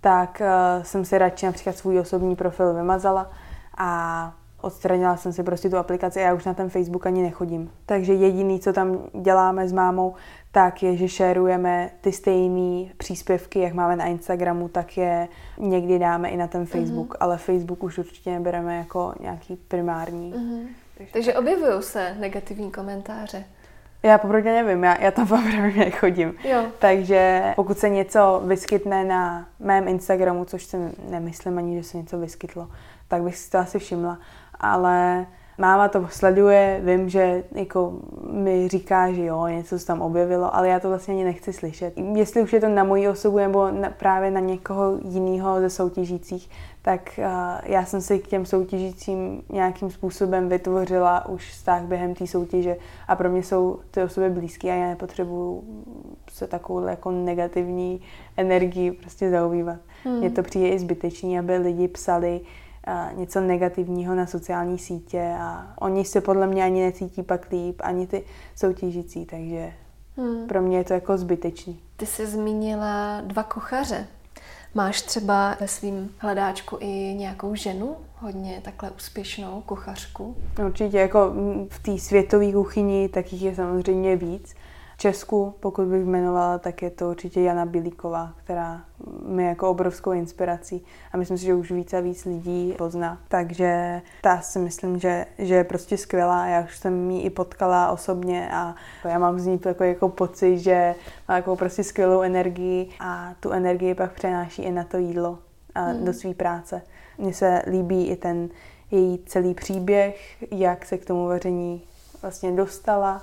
tak uh, jsem si radši například svůj osobní profil vymazala a odstranila jsem si prostě tu aplikaci a já už na ten Facebook ani nechodím. Takže jediný, co tam děláme s mámou, tak je, že šerujeme ty stejné příspěvky, jak máme na Instagramu, tak je někdy dáme i na ten Facebook, mm-hmm. ale Facebook už určitě nebereme jako nějaký primární. Mm-hmm. Takže, Takže objevují se negativní komentáře. Já popravdě nevím, já, já tam opravdu nechodím. Jo. Takže pokud se něco vyskytne na mém Instagramu, což si nemyslím ani, že se něco vyskytlo, tak bych si to asi všimla. Ale máma to sleduje, vím, že jako mi říká, že jo, něco se tam objevilo, ale já to vlastně ani nechci slyšet. Jestli už je to na moji osobu nebo na, právě na někoho jiného ze soutěžících, tak uh, já jsem si k těm soutěžícím nějakým způsobem vytvořila už vztah během té soutěže a pro mě jsou ty osoby blízké a já nepotřebuju se takovou jako negativní energii prostě zaobývat. Hmm. Mně to přijde i zbytečný, aby lidi psali uh, něco negativního na sociální sítě a oni se podle mě ani necítí pak líp, ani ty soutěžící, takže hmm. pro mě je to jako zbytečný. Ty jsi zmínila dva kuchaře. Máš třeba ve svém hledáčku i nějakou ženu, hodně takhle úspěšnou kuchařku? Určitě, jako v té světové kuchyni, tak jich je samozřejmě víc. Česku, pokud bych jmenovala, tak je to určitě Jana Bilíková, která mi jako obrovskou inspirací a myslím si, že už víc a víc lidí pozná. Takže ta si myslím, že, že je prostě skvělá. Já už jsem ji i potkala osobně a já mám z ní takový jako pocit, že má jako prostě skvělou energii a tu energii pak přenáší i na to jídlo a hmm. do své práce. Mně se líbí i ten její celý příběh, jak se k tomu vaření vlastně dostala,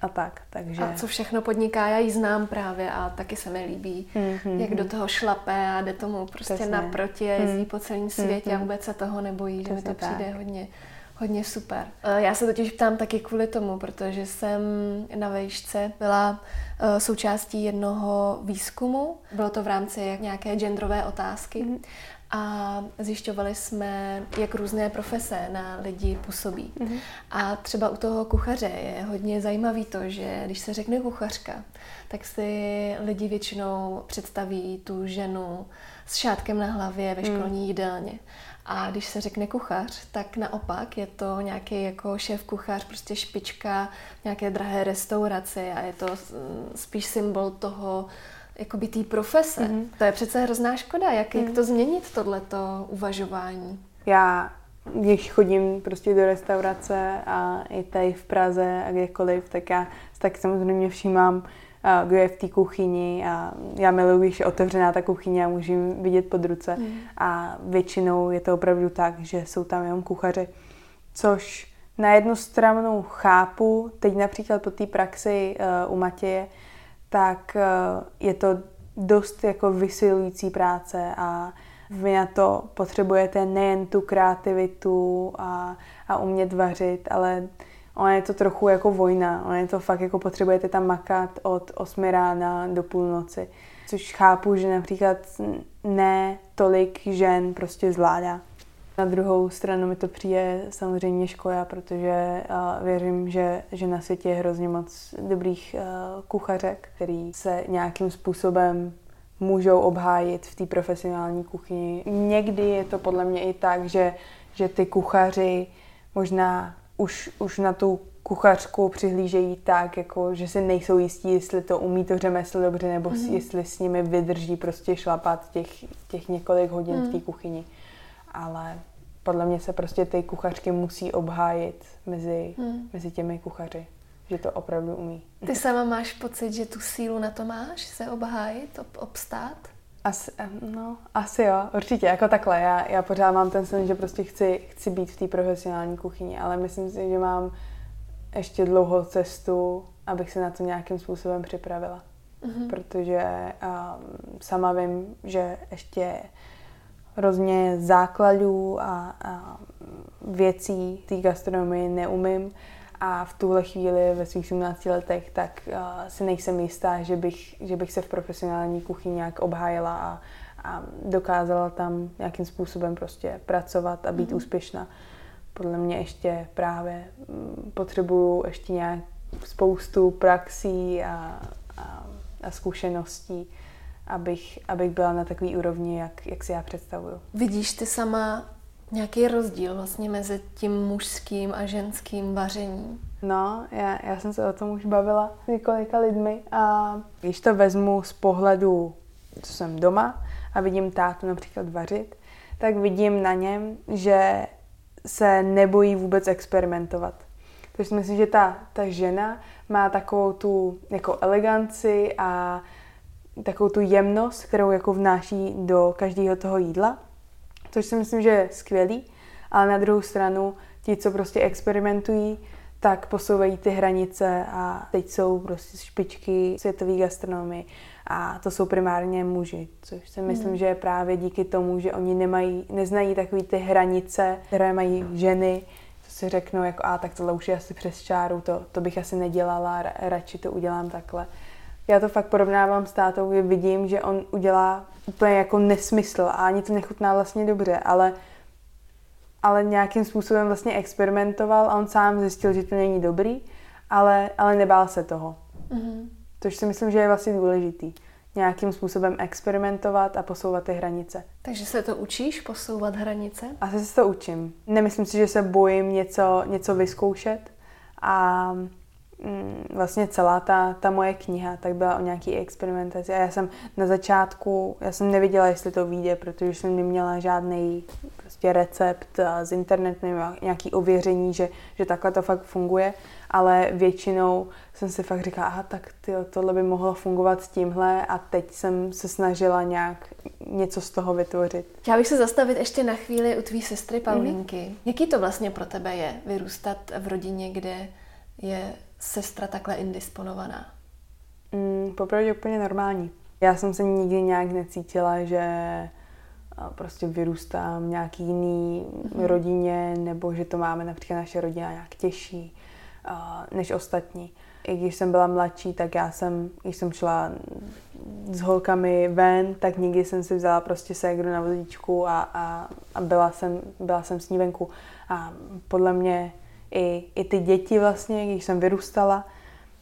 a tak. Takže... A co všechno podniká, já ji znám právě a taky se mi líbí, mm-hmm. jak do toho šlape a jde tomu prostě Přesně. naproti a jezdí mm. po celém světě mm-hmm. a vůbec se toho nebojí, Přesně že mi to přijde tak. hodně, hodně super. Eh, já se totiž ptám taky kvůli tomu, protože jsem na vejšce byla eh, součástí jednoho výzkumu. Bylo to v rámci nějaké genderové otázky. Mm-hmm a zjišťovali jsme, jak různé profese na lidi působí. Mm-hmm. A třeba u toho kuchaře je hodně zajímavý to, že když se řekne kuchařka, tak si lidi většinou představí tu ženu s šátkem na hlavě ve mhm. školní mm. jídelně. A když se řekne kuchař, tak naopak je to nějaký jako šéf kuchař, prostě špička nějaké drahé restaurace a je to spíš symbol toho, jakoby té profese. Mm-hmm. To je přece hrozná škoda. Jak, mm. jak to změnit, tohleto uvažování? Já, když chodím prostě do restaurace a i tady v Praze a kdekoliv, tak já tak samozřejmě všímám, kdo je v té kuchyni a já miluji, když je otevřená ta kuchyně a můžu vidět pod ruce. Mm. A většinou je to opravdu tak, že jsou tam jenom kuchaři, což na jednu stranu chápu, teď například po té praxi uh, u Matěje, tak eh, je to dost jako vysilující práce a vy na to potřebujete nejen tu kreativitu a, a umět vařit, ale ono je to trochu jako vojna. Ono je to fakt jako potřebujete tam makat od 8 rána do půlnoci. Což chápu, že například ne tolik žen prostě zvládá. Na druhou stranu mi to přijde samozřejmě škoda, protože věřím, že, že na světě je hrozně moc dobrých kuchařek, který se nějakým způsobem můžou obhájit v té profesionální kuchyni. Někdy je to podle mě i tak, že, že ty kuchaři možná už, už na tu kuchařku přihlížejí tak, jako, že si nejsou jistí, jestli to umí to řemeslo dobře, nebo mm-hmm. jestli s nimi vydrží prostě šlapat těch, těch několik hodin mm. v té mhm. kuchyni ale podle mě se prostě ty kuchařky musí obhájit mezi, hmm. mezi těmi kuchaři, že to opravdu umí. Ty sama máš pocit, že tu sílu na to máš, se obhájit, ob, obstát? Asi, no, asi jo, určitě, jako takhle. Já, já pořád mám ten sen, že prostě chci, chci být v té profesionální kuchyni, ale myslím si, že mám ještě dlouhou cestu, abych se na to nějakým způsobem připravila. Mm-hmm. Protože um, sama vím, že ještě hrozně základů a, a věcí té gastronomie neumím a v tuhle chvíli ve svých 17 letech tak uh, si nejsem jistá, že bych, že bych se v profesionální kuchyni nějak obhájila a, a dokázala tam nějakým způsobem prostě pracovat a být mm-hmm. úspěšná. Podle mě ještě právě mm, potřebuju ještě nějak spoustu praxí a, a, a zkušeností, abych, abych byla na takový úrovni, jak, jak si já představuju. Vidíš ty sama nějaký rozdíl vlastně mezi tím mužským a ženským vařením? No, já, já jsem se o tom už bavila s několika lidmi a když to vezmu z pohledu, co jsem doma a vidím tátu například vařit, tak vidím na něm, že se nebojí vůbec experimentovat. Takže si myslím, že ta, ta žena má takovou tu jako eleganci a takovou tu jemnost, kterou jako vnáší do každého toho jídla, což si myslím, že je skvělý, ale na druhou stranu ti, co prostě experimentují, tak posouvají ty hranice a teď jsou prostě špičky světové gastronomie a to jsou primárně muži, což si myslím, mm. že je právě díky tomu, že oni nemají, neznají takové ty hranice, které mají ženy, co si řeknou jako a tak tohle už je asi přes čáru, to, to bych asi nedělala, radši to udělám takhle. Já to fakt porovnávám s tátou, kdy vidím, že on udělá úplně jako nesmysl a ani to nechutná vlastně dobře, ale ale nějakým způsobem vlastně experimentoval a on sám zjistil, že to není dobrý, ale, ale nebál se toho. Mm-hmm. Což si myslím, že je vlastně důležitý. Nějakým způsobem experimentovat a posouvat ty hranice. Takže se to učíš, posouvat hranice? Asi se to učím. Nemyslím si, že se bojím něco, něco vyzkoušet a vlastně celá ta, ta moje kniha tak byla o nějaký experimentaci a já jsem na začátku, já jsem neviděla, jestli to vyjde, protože jsem neměla žádný prostě recept z internetu nebo nějaký ověření, že, že takhle to fakt funguje, ale většinou jsem si fakt říkala, aha, tak tyjo, tohle by mohlo fungovat s tímhle a teď jsem se snažila nějak něco z toho vytvořit. Chtěla bych se zastavit ještě na chvíli u tvý sestry Paulinky. Mm-hmm. Jaký to vlastně pro tebe je vyrůstat v rodině, kde je sestra takhle indisponovaná? Mm, popravdě úplně normální. Já jsem se nikdy nějak necítila, že prostě vyrůstám v nějaký jiný mm-hmm. rodině, nebo že to máme například naše rodina nějak těžší uh, než ostatní. I když jsem byla mladší, tak já jsem, když jsem šla s holkami ven, tak nikdy jsem si vzala prostě ségru na vozíčku a, a, a byla, jsem, byla jsem s ní venku. A podle mě i, i ty děti vlastně, když jsem vyrůstala,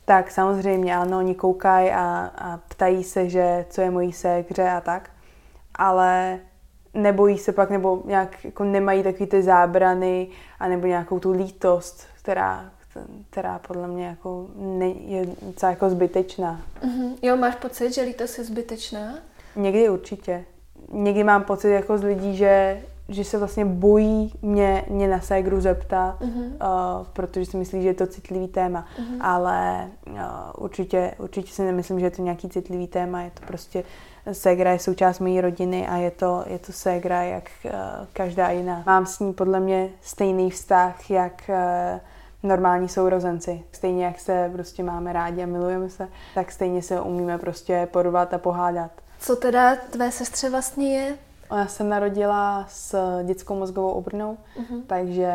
tak samozřejmě ano, oni koukají a, a ptají se, že co je mojí ségře a tak, ale nebojí se pak, nebo nějak jako nemají takový ty zábrany, a nebo nějakou tu lítost, která, která podle mě jako ne, je docela jako zbytečná. Mm-hmm. Jo, máš pocit, že lítost je zbytečná? Někdy určitě. Někdy mám pocit jako z lidí, že, že se vlastně bojí mě, mě na ségru zeptat, mm-hmm. uh, protože si myslí, že je to citlivý téma. Mm-hmm. Ale uh, určitě, určitě si nemyslím, že je to nějaký citlivý téma, je to prostě Ségra je součást mojí rodiny a je to, je to ségra jak uh, každá jiná. Mám s ní podle mě stejný vztah, jak uh, normální sourozenci. Stejně jak se prostě máme rádi a milujeme se, tak stejně se umíme prostě porvat a pohádat. Co teda tvé sestře vlastně je? Ona se narodila s dětskou mozgovou obrnou, uh-huh. takže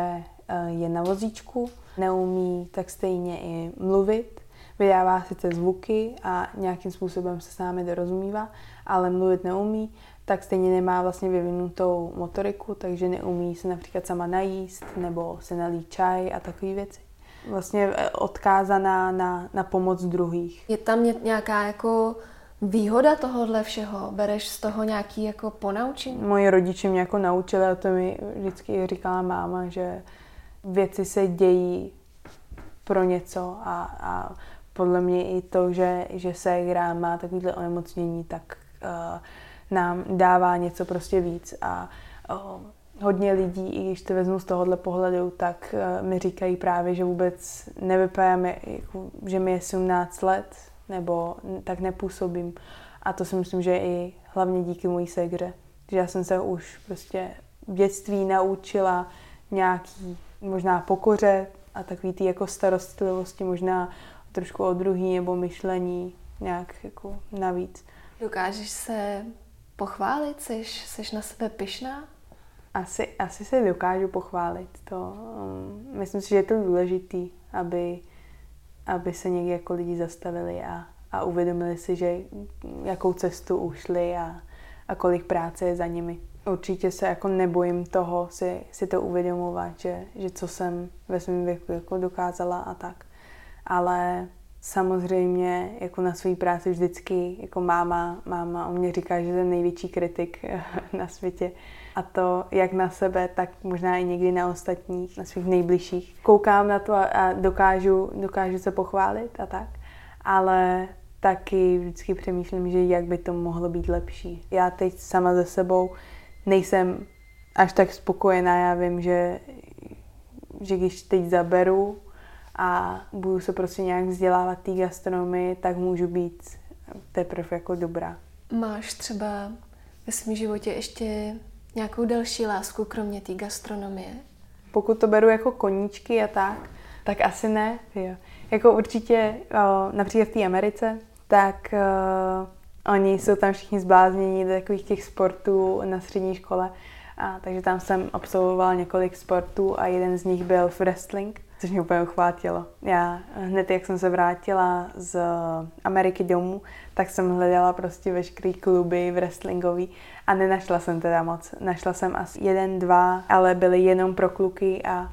uh, je na vozíčku, neumí tak stejně i mluvit, vydává sice zvuky a nějakým způsobem se s námi dorozumívá, ale mluvit neumí, tak stejně nemá vlastně vyvinutou motoriku, takže neumí se například sama najíst nebo se nalít čaj a takové věci. Vlastně eh, odkázaná na, na pomoc druhých. Je tam nějaká jako výhoda tohohle všeho? Bereš z toho nějaký jako ponaučení? Moji rodiče mě jako naučili, a to mi vždycky říkala máma, že věci se dějí pro něco a, a podle mě i to, že, že se hra má takovýhle onemocnění, tak uh, nám dává něco prostě víc a uh, hodně lidí, i když to vezmu z tohohle pohledu, tak uh, mi říkají právě, že vůbec nevypadáme, jako, že mi je 17 let, nebo tak nepůsobím. A to si myslím, že i hlavně díky mojí segře. Že já jsem se už prostě v dětství naučila nějaký možná pokoře a takový ty jako starostlivosti, možná trošku o druhý nebo myšlení nějak jako navíc. Dokážeš se pochválit? Jsi, jsi na sebe pyšná? Asi, asi se dokážu pochválit. To, um, myslím si, že je to důležitý, aby, aby se někdy jako lidi zastavili a, a uvědomili si, že jakou cestu ušli a, a kolik práce je za nimi. Určitě se jako nebojím toho si, si to uvědomovat, že, že co jsem ve svém věku jako dokázala a tak ale samozřejmě jako na své práci vždycky, jako máma, máma o mě říká, že jsem největší kritik na světě a to jak na sebe, tak možná i někdy na ostatních, na svých nejbližších. Koukám na to a dokážu, dokážu se pochválit a tak, ale taky vždycky přemýšlím, že jak by to mohlo být lepší. Já teď sama ze sebou nejsem až tak spokojená, já vím, že, že když teď zaberu a budu se prostě nějak vzdělávat té gastronomii, tak můžu být teprve jako dobrá. Máš třeba ve svém životě ještě nějakou další lásku, kromě té gastronomie? Pokud to beru jako koníčky a tak, tak asi ne. Jo. Jako určitě o, například v té Americe, tak o, oni jsou tam všichni zbláznění do takových těch sportů na střední škole. A, takže tam jsem absolvovala několik sportů a jeden z nich byl wrestling což mě úplně uchvátilo. Já hned, jak jsem se vrátila z Ameriky domů, tak jsem hledala prostě veškerý kluby wrestlingový a nenašla jsem teda moc. Našla jsem asi jeden, dva, ale byly jenom pro kluky a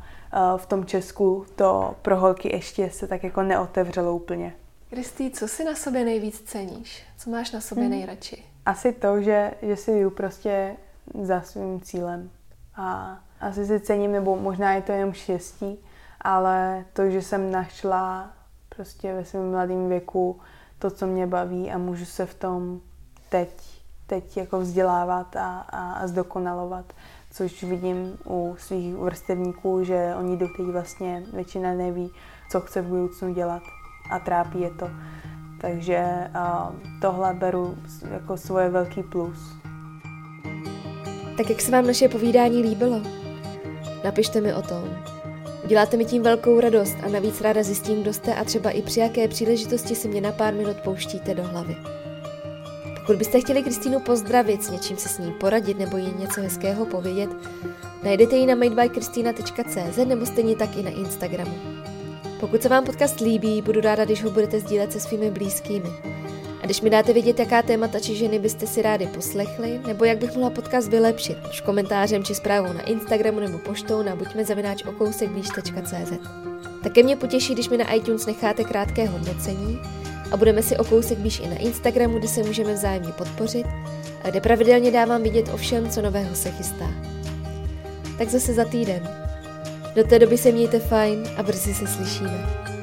v tom Česku to pro holky ještě se tak jako neotevřelo úplně. Kristý, co si na sobě nejvíc ceníš? Co máš na sobě hmm. nejradši? Asi to, že, že si jdu prostě za svým cílem. A asi si cením, nebo možná je to jenom štěstí, ale to, že jsem našla prostě ve svém mladém věku to, co mě baví a můžu se v tom teď, teď jako vzdělávat a, a, a zdokonalovat, což vidím u svých vrstevníků, že oni doteď vlastně většina neví, co chce v budoucnu dělat a trápí je to. Takže a, tohle beru jako svoje velký plus. Tak jak se vám naše povídání líbilo? Napište mi o tom. Děláte mi tím velkou radost a navíc ráda zjistím, kdo jste a třeba i při jaké příležitosti si mě na pár minut pouštíte do hlavy. Pokud byste chtěli Kristýnu pozdravit, s něčím se s ní poradit nebo jí něco hezkého povědět, najdete ji na madebykristina.cz nebo stejně tak i na Instagramu. Pokud se vám podcast líbí, budu ráda, když ho budete sdílet se svými blízkými. A když mi dáte vědět, jaká témata či ženy byste si rádi poslechli, nebo jak bych mohla podcast vylepšit, už komentářem či zprávou na Instagramu nebo poštou na buďme zavináč okousekblíž.cz. Také mě potěší, když mi na iTunes necháte krátké hodnocení a budeme si o kousek blíž i na Instagramu, kde se můžeme vzájemně podpořit a kde pravidelně dávám vidět o všem, co nového se chystá. Tak zase za týden. Do té doby se mějte fajn a brzy se slyšíme.